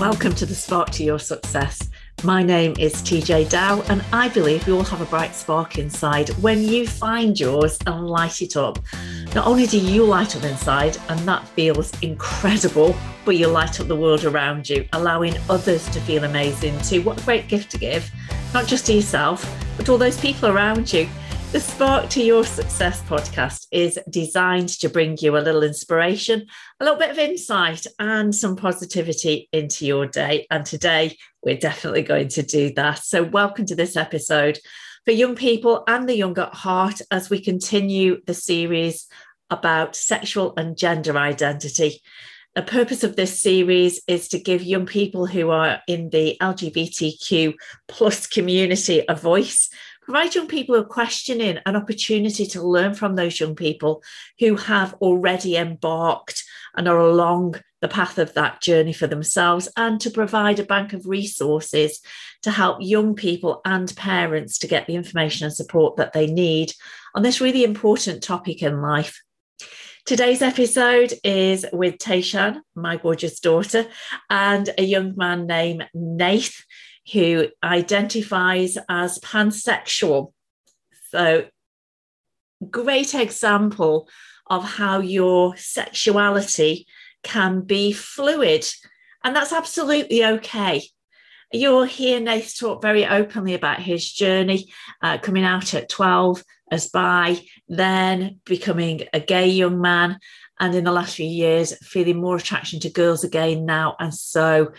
Welcome to the Spark to Your Success. My name is TeeJay Dow, and I believe we all have a bright spark inside. When you find yours and light it up, not only do you light up inside, and that feels incredible, but you light up the world around you, allowing others to feel amazing too. What a great gift to give, not just to yourself, but all those people around you. The Spark to Your Success podcast is designed to bring you a little inspiration, a little bit of insight, and some positivity into your day. And today, we're definitely going to do that. So, welcome to this episode for young people and the young at heart as we continue the series about sexual and gender identity. The purpose of this series is to give young people who are in the LGBTQ plus community a voice provide young people who are questioning an opportunity to learn from those young people who have already embarked and are along the path of that journey for themselves and to provide a bank of resources to help young people and parents to get the information and support that they need on this really important topic in life. Today's episode is with Tayshan, my gorgeous daughter, and a young man named Nath who identifies as pansexual. So, great example of how your sexuality can be fluid. And that's absolutely okay. You'll hear Nath talk very openly about his journey uh, coming out at 12 as bi, then becoming a gay young man, and in the last few years, feeling more attraction to girls again now. And so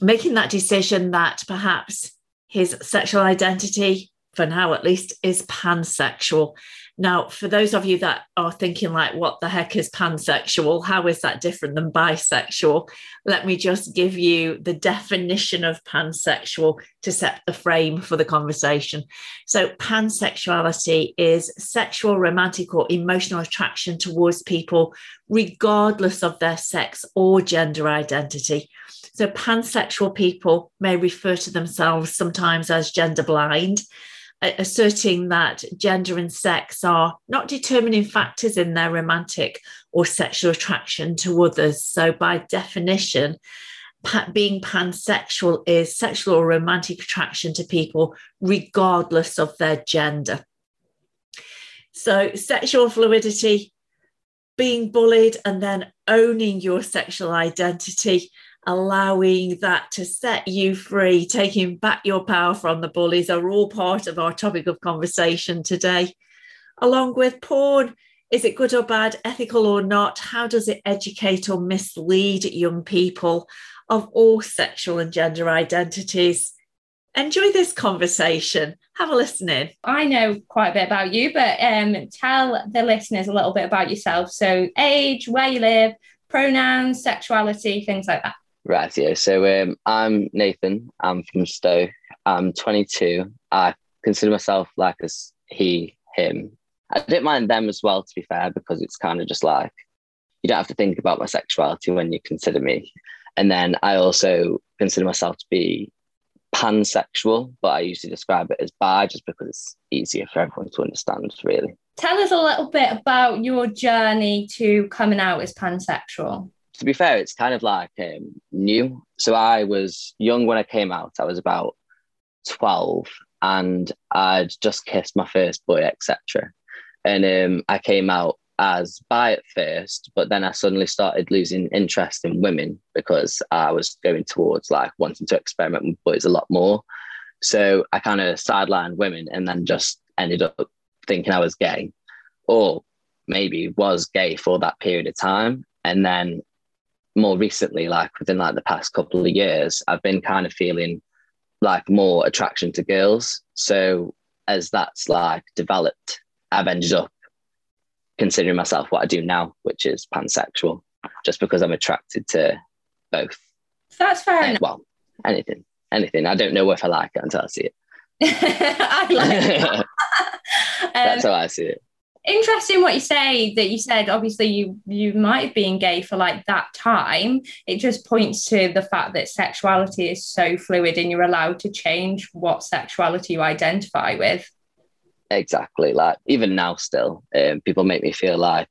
making that decision that perhaps his sexual identity, for now at least, is pansexual. Now, for those of you that are thinking, like, what the heck is pansexual? How is that different than bisexual? Let me just give you the definition of pansexual to set the frame for the conversation. So, pansexuality is sexual, romantic, or emotional attraction towards people, regardless of their sex or gender identity. So, pansexual people may refer to themselves sometimes as gender blind, asserting that gender and sex are not determining factors in their romantic or sexual attraction to others. So, by definition, being pansexual is sexual or romantic attraction to people regardless of their gender. So, sexual fluidity, being bullied, and then owning your sexual identity allowing that to set you free, taking back your power from the bullies are all part of our topic of conversation today. Along with porn, is it good or bad, ethical or not? How does it educate or mislead young people of all sexual and gender identities? Enjoy this conversation. Have a listen in. I know quite a bit about you, but um, tell the listeners a little bit about yourself. So, age, where you live, pronouns, sexuality, things like that. Right, yeah. So um, I'm Nathan. I'm from Stoke. I'm 22. I consider myself like as he, him. I don't mind them as well, to be fair, because it's kind of just like you don't have to think about my sexuality when you consider me. And then I also consider myself to be pansexual, but I usually describe it as bi just because it's easier for everyone to understand, really. Tell us a little bit about your journey to coming out as pansexual to be fair, it's kind of like um, new. So I was young when I came out. I was about 12 and I'd just kissed my first boy, etc. And um, I came out as bi at first, but then I suddenly started losing interest in women because I was going towards like wanting to experiment with boys a lot more. So I kind of sidelined women and then just ended up thinking I was gay or maybe was gay for that period of time. And then more recently, like within like the past couple of years, I've been kind of feeling like more attraction to girls. So as that's like developed, I've ended up considering myself what I do now, which is pansexual, just because I'm attracted to both. That's fair enough. Well, anything, anything. I don't know if I like it until I see it. I like. That's um, how I see it interesting what you say that you said obviously you you might have been gay for like that time it just points to the fact that sexuality is so fluid and you're allowed to change what sexuality you identify with exactly like even now still um, people make me feel like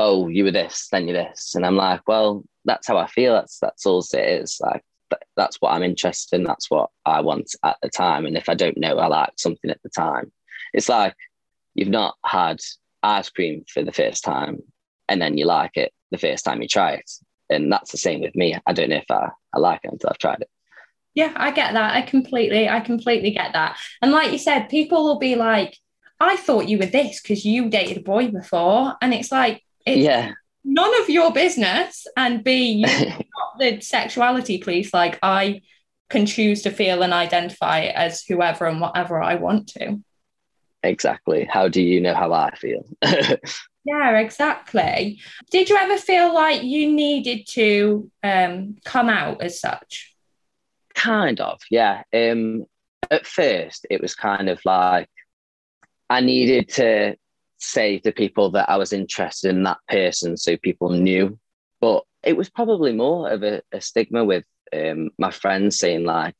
oh, you were this, then you're this. And I'm like, well, that's how I feel. That's that's all it is. Like that's what I'm interested in. That's what I want at the time. And if I don't know I like something at the time, it's like you've not had ice cream for the first time and then you like it the first time you try it. And that's the same with me. I don't know if I, I like it until I've tried it. Yeah, I get that. I completely, I completely get that. And like you said, people will be like, I thought you were this because you dated a boy before. And it's like, it's yeah. none of your business. And B, you not the sexuality police. Like, I can choose to feel and identify as whoever and whatever I want to. Exactly. How do you know how I feel? yeah, exactly. Did you ever feel like you needed to um, come out as such? Kind of, yeah. Um, at first, it was kind of like I needed to say to people that I was interested in that person so people knew. But it was probably more of a, a stigma with um, my friends saying, like,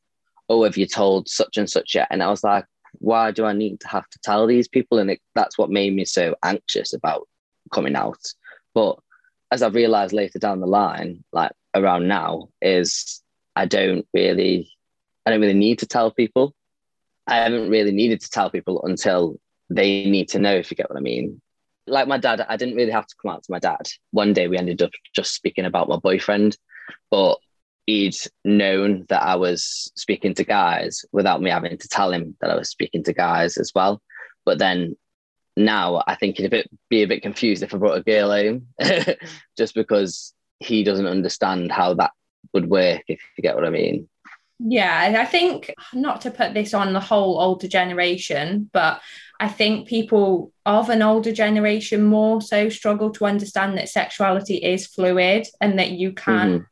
oh, have you told such and such yet? And I was like, why do I need to have to tell these people? And it, that's what made me so anxious about coming out. But as I realized later down the line, like around now, is I don't really, I don't really need to tell people. I haven't really needed to tell people until they need to know, if you get what I mean. Like my dad, I didn't really have to come out to my dad. One day we ended up just speaking about my boyfriend, but he'd known that I was speaking to guys without me having to tell him that I was speaking to guys as well. But then now I think he'd a bit, be a bit confused if I brought a girl home, just because he doesn't understand how that would work, if you get what I mean. Yeah, I think not to put this on the whole older generation, but I think people of an older generation more so struggle to understand that sexuality is fluid and that you can mm-hmm.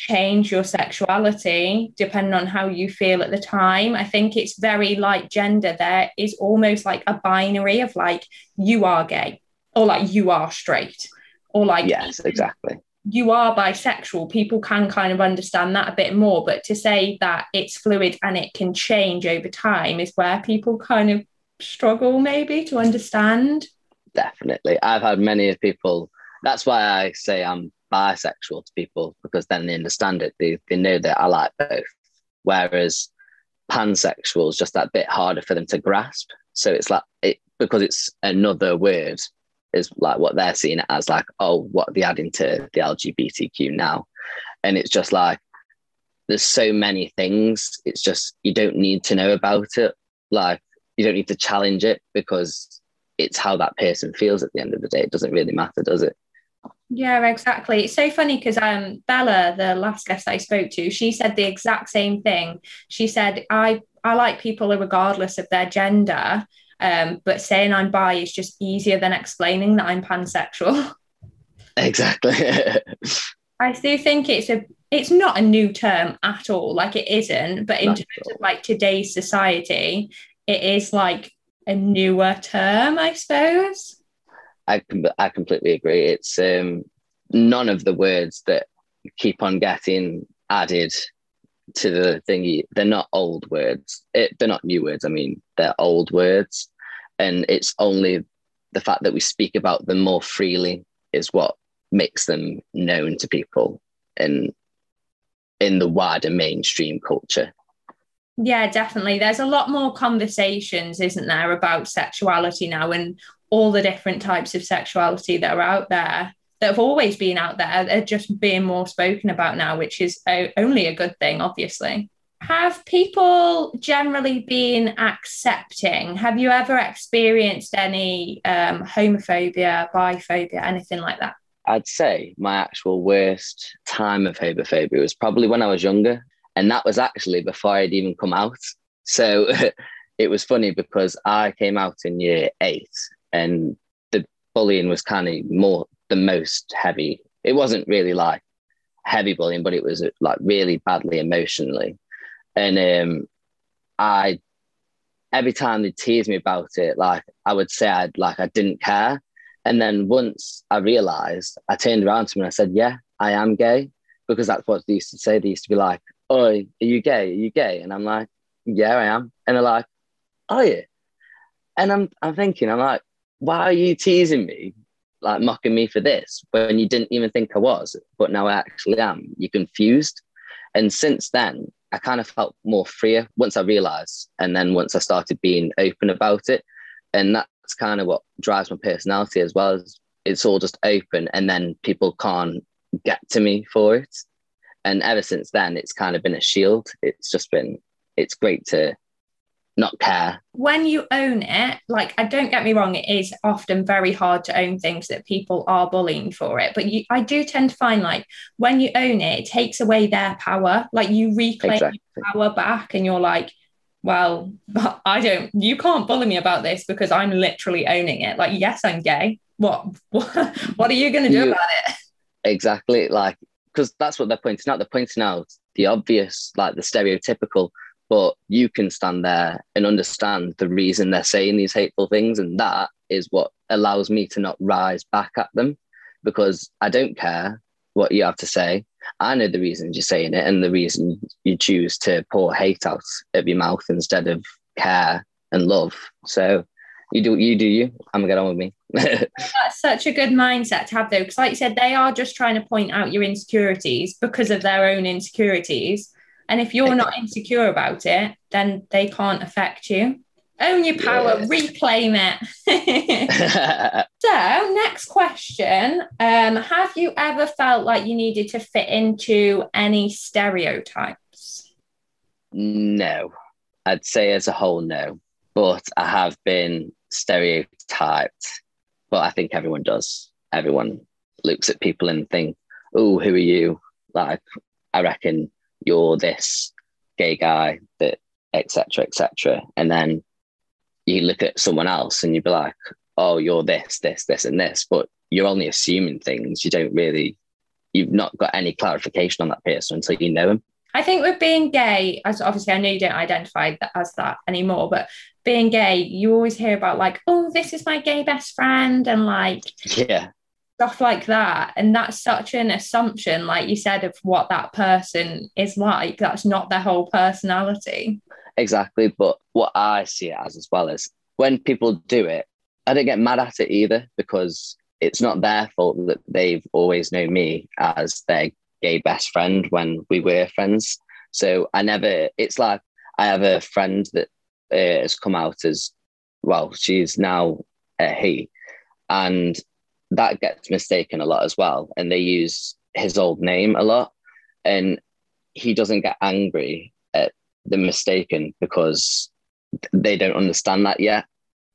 Change your sexuality depending on how you feel at the time. I think it's very like gender. There is almost like a binary of like, you are gay or like you are straight or like, yes, exactly you are bisexual, people can kind of understand that a bit more. But to say that it's fluid and it can change over time is where people kind of struggle, maybe, to understand. Definitely. I've had many people, that's why I say I'm bisexual to people, because then they understand it. They, they know that I like both. Whereas pansexual is just that bit harder for them to grasp. So it's like, it because it's another word is like what they're seeing it as like, oh, what they adding to the LGBTQ now? And it's just like, there's so many things. It's just, you don't need to know about it. Like, you don't need to challenge it because it's how that person feels at the end of the day. It doesn't really matter, does it? Yeah, exactly. It's so funny because um Bella, the last guest I spoke to, she said the exact same thing. She said, I I like people regardless of their gender. Um, but saying I'm bi is just easier than explaining that I'm pansexual. Exactly. I do think it's a it's not a new term at all. Like it isn't, but in not terms of like today's society, it is like a newer term, I suppose. I I completely agree. It's um none of the words that keep on getting added to the thingy. They're not old words. It, they're not new words. I mean, they're old words, and it's only the fact that we speak about them more freely is what makes them known to people in in the wider mainstream culture. Yeah, definitely. There's a lot more conversations, isn't there, about sexuality now and all the different types of sexuality that are out there that have always been out there are just being more spoken about now, which is only a good thing, obviously. Have people generally been accepting? Have you ever experienced any um, homophobia, biphobia, anything like that? I'd say my actual worst time of homophobia was probably when I was younger. And that was actually before I'd even come out. So it was funny because I came out in year eight and the bullying was kind of more the most heavy. It wasn't really like heavy bullying, but it was like really badly emotionally. And um, I, every time they tease me about it, like I would say I'd like I didn't care. And then once I realized, I turned around to them and I said, "Yeah, I am gay," because that's what they used to say. They used to be like, "Oh, are you gay? Are you gay?" And I'm like, "Yeah, I am." And they're like, oh, "Are you?" And I'm I'm thinking, I'm like, "Why are you teasing me like mocking me for this when you didn't even think I was, but now I actually am. You're confused. And since then, I kind of felt more freer once I realized, and then once I started being open about it. And that's kind of what drives my personality as well. As it's all just open, and then people can't get to me for it. And ever since then, it's kind of been a shield. It's just been, it's great to not care. When you own it, like I don't get me wrong, it is often very hard to own things that people are bullying for it. But you I do tend to find like when you own it, it takes away their power. Like you reclaim exactly. power back and you're like, well, I don't you can't bully me about this because I'm literally owning it. Like, yes, I'm gay. What what, what are you gonna do you, about it? Exactly. Like because that's what they're pointing out. They're pointing out the obvious, like the stereotypical but you can stand there and understand the reason they're saying these hateful things and that is what allows me to not rise back at them because i don't care what you have to say i know the reasons you're saying it and the reason you choose to pour hate out of your mouth instead of care and love so you do you do you i'm gonna get on with me that's such a good mindset to have though because like you said they are just trying to point out your insecurities because of their own insecurities and if you're not insecure about it, then they can't affect you. Own your power, yeah. reclaim it. so, next question um, Have you ever felt like you needed to fit into any stereotypes? No, I'd say as a whole, no. But I have been stereotyped, but I think everyone does. Everyone looks at people and think, oh, who are you? Like, I reckon you're this gay guy that etc etc and then you look at someone else and you'd be like oh you're this this this and this but you're only assuming things you don't really you've not got any clarification on that person until you know him i think with being gay as obviously i know you don't identify as that anymore but being gay you always hear about like oh this is my gay best friend and like yeah. stuff like that. And that's such an assumption like you said of what that person is like. That's not their whole personality. Exactly. But what i see it as as well is when people do it i don't get mad at it either because it's not their fault that they've always known me as their gay best friend when we were friends so i never it's like i have a friend that uh, has come out as well she's now a he and that gets mistaken a lot as well. And they use his old name a lot. And he doesn't get angry at the mistaken because they don't understand that yet.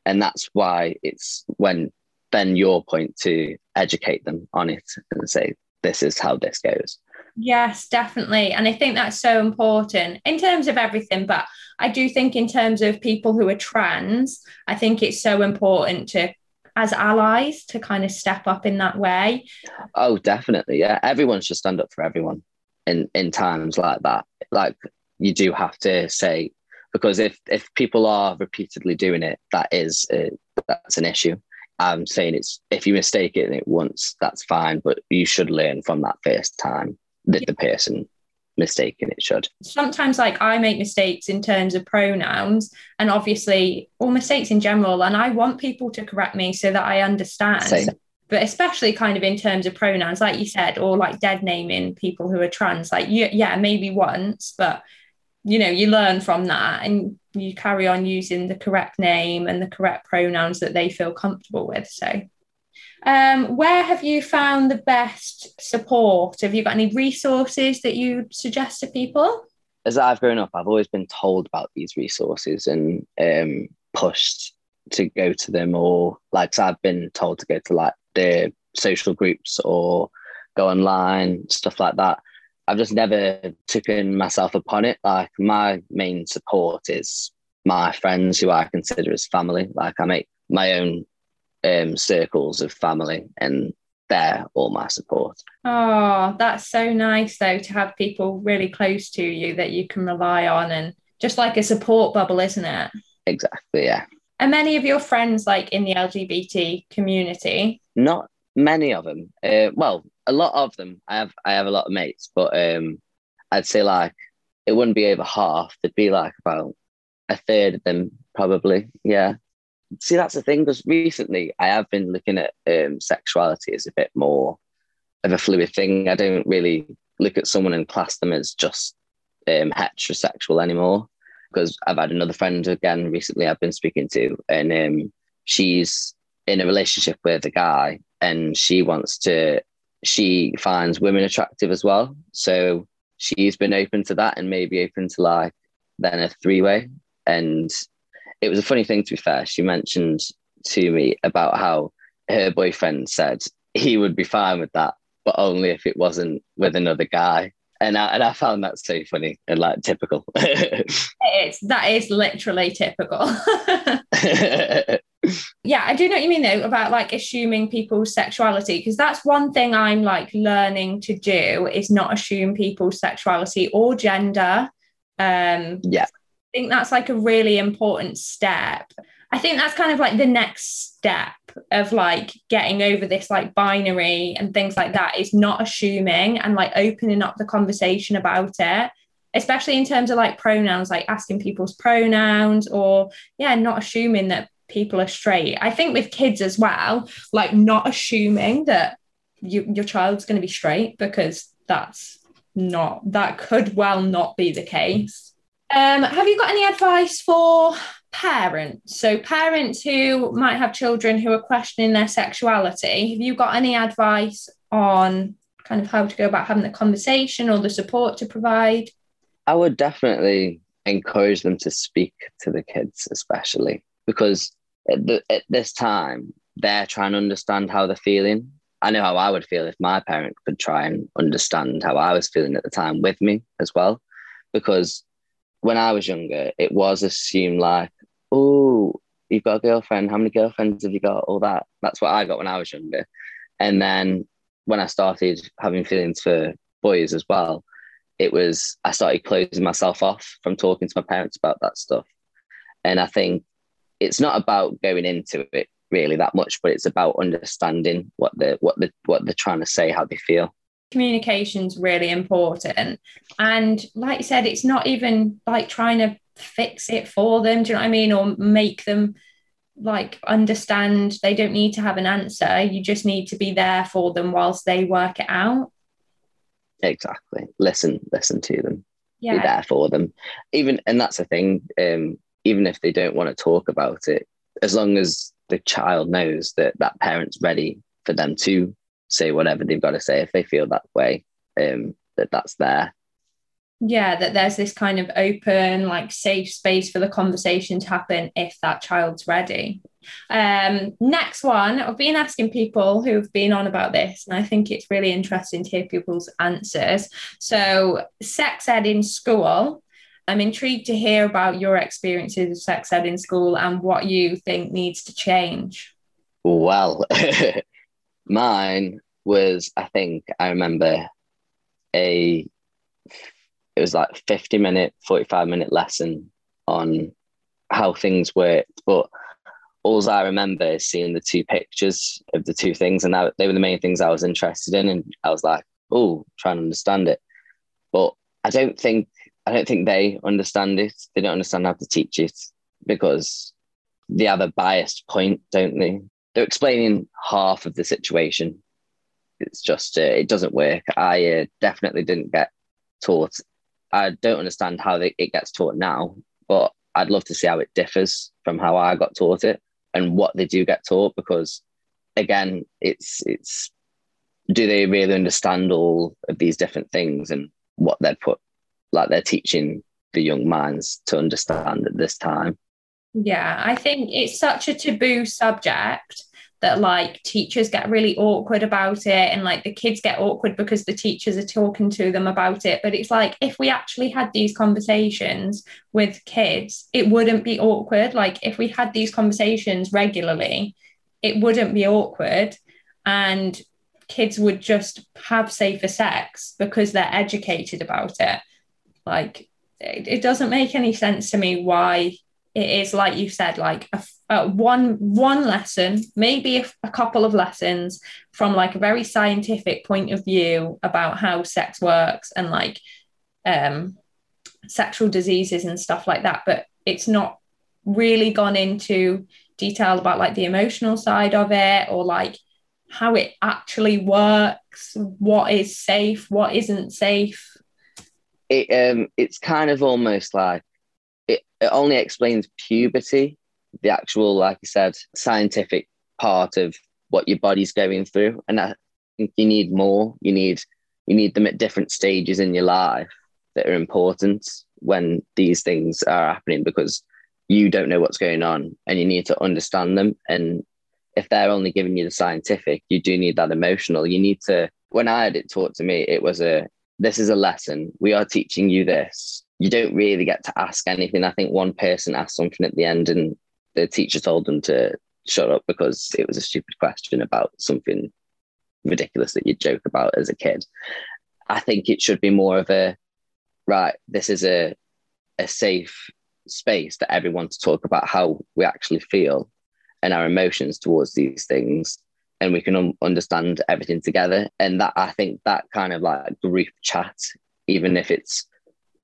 And that's why it's when then your point to educate them on it and say, this is how this goes. Yes, definitely. And I think that's so important in terms of everything. But I do think, in terms of people who are trans, I think it's so important to as allies to kind of step up in that way? Oh, definitely. Yeah. Everyone should stand up for everyone in, in times like that. Like you do have to say, because if, if people are repeatedly doing it, that is, uh, that's an issue. I'm saying it's, if you mistake it once, that's fine, but you should learn from that first time that yeah. the person mistaken it should sometimes like i make mistakes in terms of pronouns and obviously all mistakes in general and i want people to correct me so that i understand Same. but especially kind of in terms of pronouns like you said or like dead naming people who are trans like you, yeah maybe once but you know you learn from that and you carry on using the correct name and the correct pronouns that they feel comfortable with so um, where have you found the best support? Have you got any resources that you suggest to people? As I've grown up, I've always been told about these resources and um, pushed to go to them, or like so I've been told to go to like the social groups or go online, stuff like that. I've just never taken myself upon it. Like my main support is my friends who I consider as family. Like I make my own um, circles of family and they're all my support. Oh, that's so nice though to have people really close to you that you can rely on and just like a support bubble, isn't it? Exactly, yeah. Are many of your friends like in the LGBT community? Not many of them. Uh, well, a lot of them. I have I have a lot of mates, but um, I'd say like it wouldn't be over half. There'd be like about a third of them probably. Yeah see that's the thing because recently I have been looking at um, sexuality as a bit more of a fluid thing. I don't really look at someone and class them as just um, heterosexual anymore because I've had another friend again recently I've been speaking to, and um, she's in a relationship with a guy, and she wants to. She finds women attractive as well, so she's been open to that and maybe open to like then a three way. And it was a funny thing to be fair. She mentioned to me about how her boyfriend said he would be fine with that, but only if it wasn't with another guy. And I, and I found that so funny and like typical. it's that is literally typical. yeah, I do know what you mean though about like assuming people's sexuality because that's one thing I'm like learning to do is not assume people's sexuality or gender. Um, yeah, I think that's like a really important step. I think that's kind of like the next step of like getting over this like binary and things like that is not assuming and like opening up the conversation about it especially in terms of like pronouns like asking people's pronouns or yeah not assuming that people are straight i think with kids as well like not assuming that you, your child's going to be straight because that's not that could well not be the case um, have you got any advice for parents? So, parents who might have children who are questioning their sexuality, have you got any advice on kind of how to go about having the conversation or the support to provide? I would definitely encourage them to speak to the kids, especially because at, the, at this time, they're trying to understand how they're feeling. I know how I would feel if my parent could try and understand how I was feeling at the time with me as well. Because when I was younger, it was assumed like, oh, you've got a girlfriend. How many girlfriends have you got? All that. That's what I got when I was younger. And then when I started having feelings for boys as well, it was I started closing myself off from talking to my parents about that stuff. And I think it's not about going into it really that much, but it's about understanding what the what the what they're trying to say, how they feel communication's really important. And like you said, it's not even like trying to fix it for them. Do you know what I mean? Or make them like understand they don't need to have an answer. You just need to be there for them whilst they work it out. Exactly. Listen, listen to them. Yeah. Be there for them. Even and that's the thing. Um, even if they don't want to talk about it, as long as the child knows that that parent's ready for them to say whatever they've got to say if they feel that way um, that that's there. Yeah that there's this kind of open like safe space for the conversation to happen if that child's ready. Um next one i've been asking people who've been on about this and i think it's really interesting to hear people's answers. So sex ed in school i'm intrigued to hear about your experiences of sex ed in school and what you think needs to change. Well mine was I think I remember a it was like 50 minute 45 minute lesson on how things worked but all I remember is seeing the two pictures of the two things and that, they were the main things I was interested in and I was like oh trying to understand it. But I don't think I don't think they understand it they don't understand how to teach it because they have a biased point don't they they're explaining half of the situation it's just uh, it doesn't work. I uh, definitely didn't get taught. I don't understand how they, it gets taught now, but I'd love to see how it differs from how I got taught it and what they do get taught because again, it's it's do they really understand all of these different things and what they're put like they're teaching the young minds to understand at this time? Yeah, I think it's such a taboo subject that like teachers get really awkward about it and like the kids get awkward because the teachers are talking to them about it. But it's like if we actually had these conversations with kids it wouldn't be awkward. Like if we had these conversations regularly it wouldn't be awkward. And kids would just have safer sex because they're educated about it like it, it doesn't make any sense to me why it is like you said like a, a one one lesson maybe a, a, couple of lessons from like a very scientific point of view about how sex works and like um sexual diseases and stuff like that but it's not really gone into detail about like the emotional side of it or like how it actually works, what is safe, what isn't safe? It um it's kind of almost like it, it only explains puberty, the actual, like I said, scientific part of what your body's going through. And I think you need more. You need you need them at different stages in your life that are important when these things are happening because you don't know what's going on and you need to understand them. And if they're only giving you the scientific, you do need that emotional. You need to, when I had it taught to me, it was a, this is a lesson. We are teaching you this. You don't really get to ask anything. I think one person asked something at the end and the teacher told them to shut up because it was a stupid question about something ridiculous that you joke about as a kid. I think it should be more of a right, this is a a safe space for everyone to talk about how we actually feel and our emotions towards these things and we can un- understand everything together. And that i think that kind of like group chat even if it's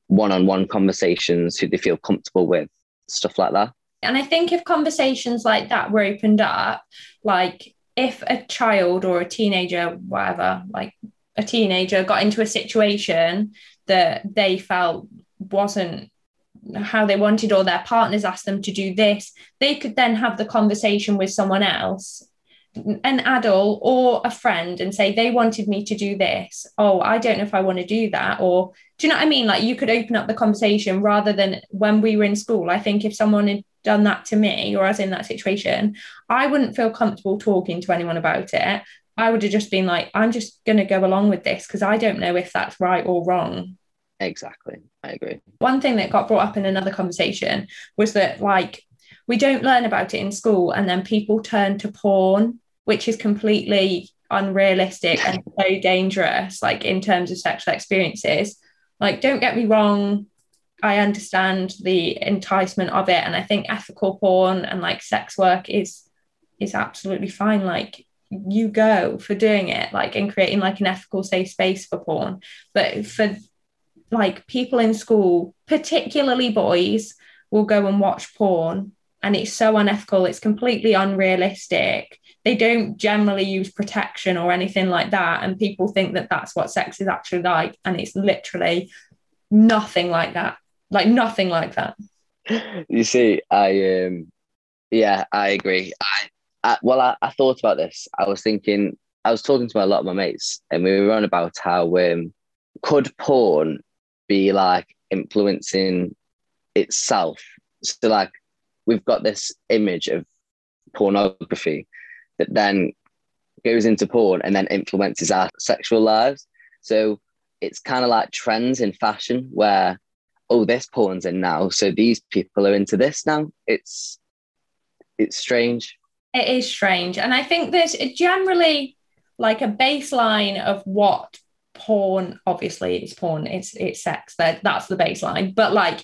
one-on-one conversations who they feel comfortable with stuff like that. And i think if conversations like that were opened up like if a child or a teenager whatever like a teenager got into a situation that they felt wasn't how they wanted or their partners asked them to do this they could then have the conversation with someone else an adult or a friend and say they wanted me to do this. Oh i don't know if i want to do that or do you know what i mean? Like you could open up the conversation rather than when we were in school. I think if someone had done that to me or i was in that situation i wouldn't feel comfortable talking to anyone about it. I would have just been like i'm just going to go along with this because i don't know if that's right or wrong. Exactly. I agree. One thing that got brought up in another conversation was that, like, we don't learn about it in school, and then people turn to porn, which is completely unrealistic and so dangerous, like, in terms of sexual experiences. Like, don't get me wrong, I understand the enticement of it, and I think ethical porn and like sex work is is absolutely fine. Like, you go for doing it, like, and creating like an ethical, safe space for porn. But for like people in school, particularly boys, will go and watch porn and it's so unethical, it's completely unrealistic. They don't generally use protection or anything like that. And people think that that's what sex is actually like. And it's literally nothing like that. Like nothing like that. You see, I, um, yeah, I agree. I, I well, I, I thought about this. I was thinking, I was talking to a lot of my mates, and we were on about how um, could porn be like influencing itself. So like we've got this image of pornography that then goes into porn and then influences our sexual lives. So it's kind of like trends in fashion where, oh, this porn's in now. So these people are into this now. It's it's strange. It is strange. And I think there's generally like a baseline of what porn obviously it's porn it's it's sex that that's the baseline but like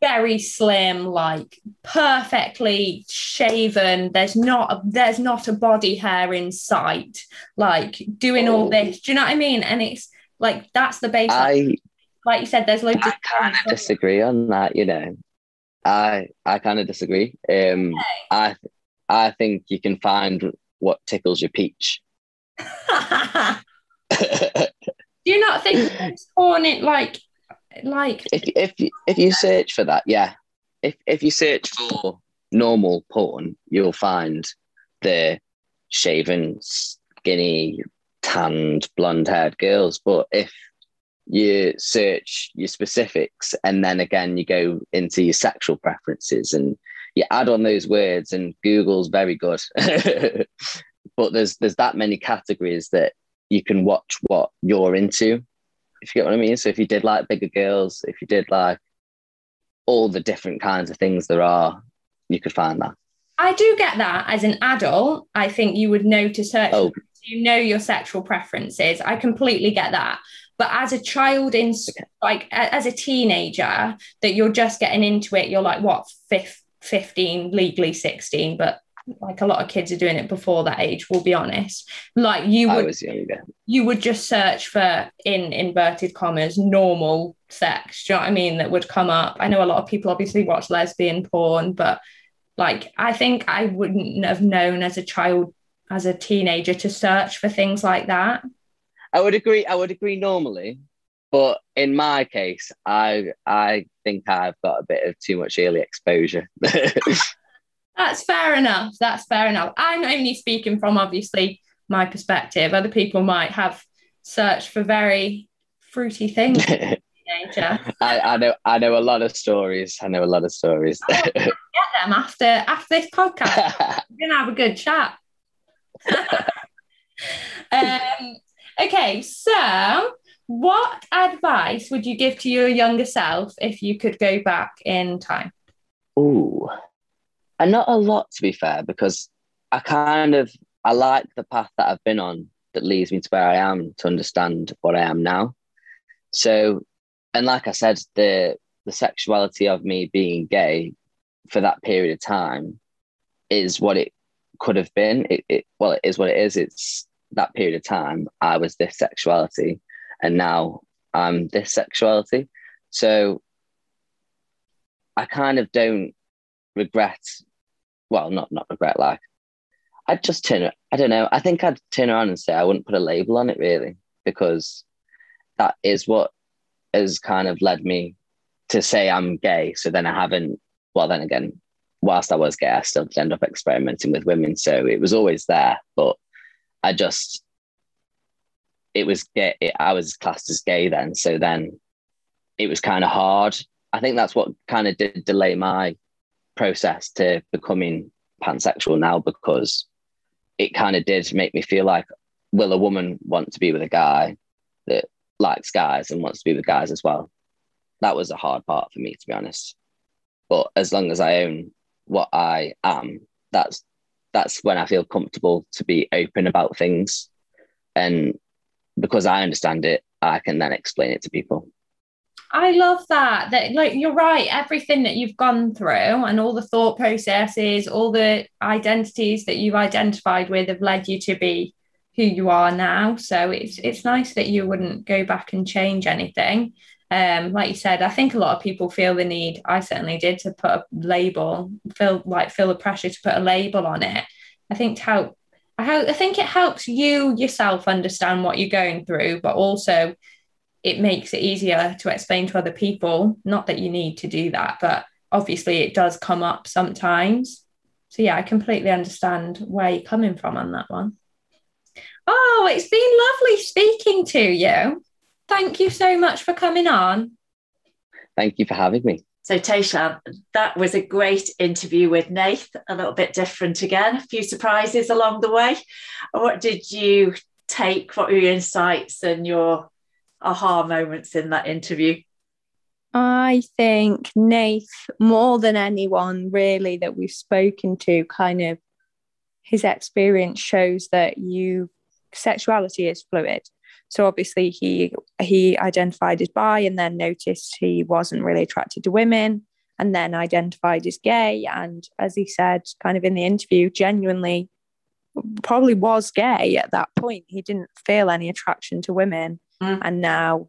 very slim like perfectly shaven. There's not a, there's not a body hair in sight. Like doing all oh. this do you know what i mean? And it's like that's the baseline I, like you said there's loads I kind of disagree on that you know. I i kind of disagree. Um okay. i i think you can find what tickles your peach. Do you not think porn it like like if if if you search for that, yeah. If if you search for normal porn, you'll find the shaven, skinny, tanned, blonde haired girls. But if you search your specifics and then again you go into your sexual preferences and you add on those words and Google's very good. but there's there's that many categories that you can watch what you're into, if you get what I mean. So if you did like bigger girls, if you did like all the different kinds of things there are, you could find that. I do get that as an adult. I think you would know to search, oh. you know your sexual preferences. I completely get that. But as a child, in okay. like as a teenager, that you're just getting into it, you're like, what, 15, legally 16, but like a lot of kids are doing it before that age we'll be honest like you would you would just search for in inverted commas normal sex do you know what i mean that would come up i know a lot of people obviously watch lesbian porn but Like, I think I wouldn't have known as a child, as a teenager, to search for things like that. I would agree. I would agree normally, but in my case, I I think I've got a bit of too much early exposure. That's fair enough. That's fair enough. I'm only speaking from obviously my perspective. Other people might have searched for very fruity things. I, I, know I know a lot of stories. I know a lot of stories. oh, get them after after this podcast. We're gonna have a good chat. um, okay, so what advice would you give to your younger self if you could go back in time? Ooh, and not a lot to be fair, because I kind of I like the path that I've been on that leads me to where I am to understand what I am now. So, and like I said, the the sexuality of me being gay for that period of time is what it could have been. It, it well, it is what it is. It's that period of time. I was this sexuality, and now I'm this sexuality. So I kind of don't regret. Well, not not regret. Like I'd just turn. I don't know. I think I'd turn around and say I wouldn't put a label on it really because that is what has kind of led me to say I'm gay. So then I haven't. Well, then again, whilst I was gay, I still did end up experimenting with women. So it was always there, but I just it was gay. I was classed as gay then. So then it was kind of hard. I think that's what kind of did delay my process to becoming pansexual now because it kind of did make me feel like, will a woman want to be with a guy that likes guys and wants to be with guys as well? That was a hard part for me, to be honest. But as long as I own what I am, that's that's when I feel comfortable to be open about things. And because I understand it, I can then explain it to people. I love that. That like you're right. Everything that you've gone through and all the thought processes, all the identities that you've identified with have led you to be who you are now. So it's it's nice that you wouldn't go back and change anything. Um, like you said, I think a lot of people feel the need. I certainly did to put a label, feel like feel the pressure to put a label on it. I think to help. I, I think it helps you yourself understand what you're going through, but also it makes it easier to explain to other people. Not that you need to do that, but obviously it does come up sometimes. So yeah, I completely understand where you're coming from on that one. Oh, it's been lovely speaking to you. Thank you so much for coming on. Thank you for having me. So, Tayshan, that was a great interview with Nath, a little bit different again, a few surprises along the way. What did you take? What were your insights and your aha moments in that interview? I think Nath, more than anyone really that we've spoken to, kind of his experience shows that you sexuality is fluid. So obviously he he identified as bi and then noticed he wasn't really attracted to women and then identified as gay and as he said kind of in the interview genuinely probably was gay at that point. He didn't feel any attraction to women Mm. And now,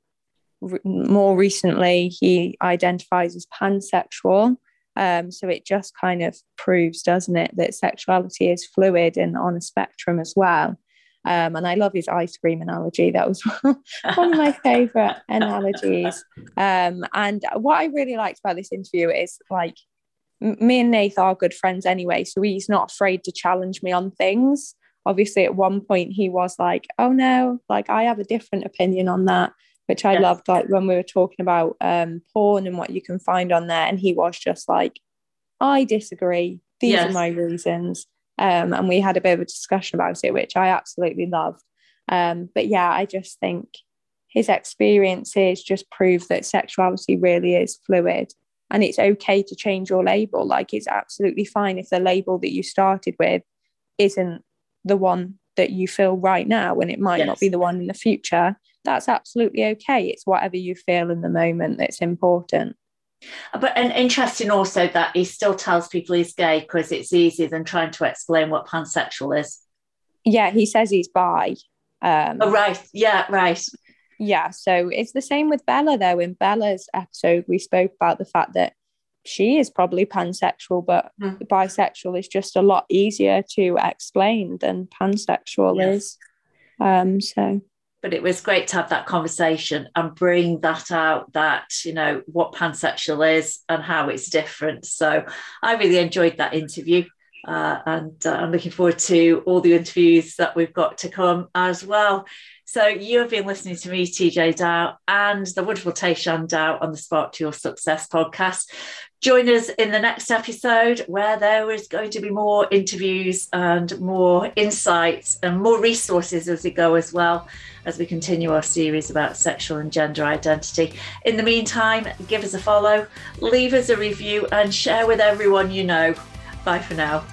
more recently, he identifies as pansexual. Um, so it just kind of proves, doesn't it, that sexuality is fluid and on a spectrum as well. Um, and I love his ice cream analogy. That was one of my favorite analogies. Um, and what I really liked about this interview is like me and Nath are good friends anyway, so he's not afraid to challenge me on things obviously at one point he was like oh no like i have a different opinion on that which i yes. loved like when we were talking about um, porn and what you can find on there and he was just like i disagree these yes. are my reasons um, and we had a bit of a discussion about it which i absolutely loved um, but yeah i just think his experiences just prove that sexuality really is fluid and it's okay to change your label like it's absolutely fine if the label that you started with isn't the one that you feel right now and it might yes. not be the one in the future that's absolutely okay. It's whatever you feel in the moment that's important. But and interesting also that he still tells people he's gay because it's easier than trying to explain what pansexual is. Yeah he says he's bi um, oh right. Yeah right. Yeah so it's the same with bella though. In bella's episode we spoke about the fact that she is probably pansexual, but mm. bisexual is just a lot easier to explain than pansexual yes. is. Um, so but it was great to have that conversation and bring that out that you know what pansexual is and how it's different so i really enjoyed that interview uh, and uh, i'm looking forward to all the interviews that we've got to come as well so you have been listening to me, TeeJay Dow, and the wonderful Tayshan Dow on the Spark to Your Success podcast. Join us in the next episode where there is going to be more interviews and more insights and more resources as we go as well as we continue our series about sexual and gender identity. In the meantime, give us a follow, leave us a review, and share with everyone you know. Bye for now.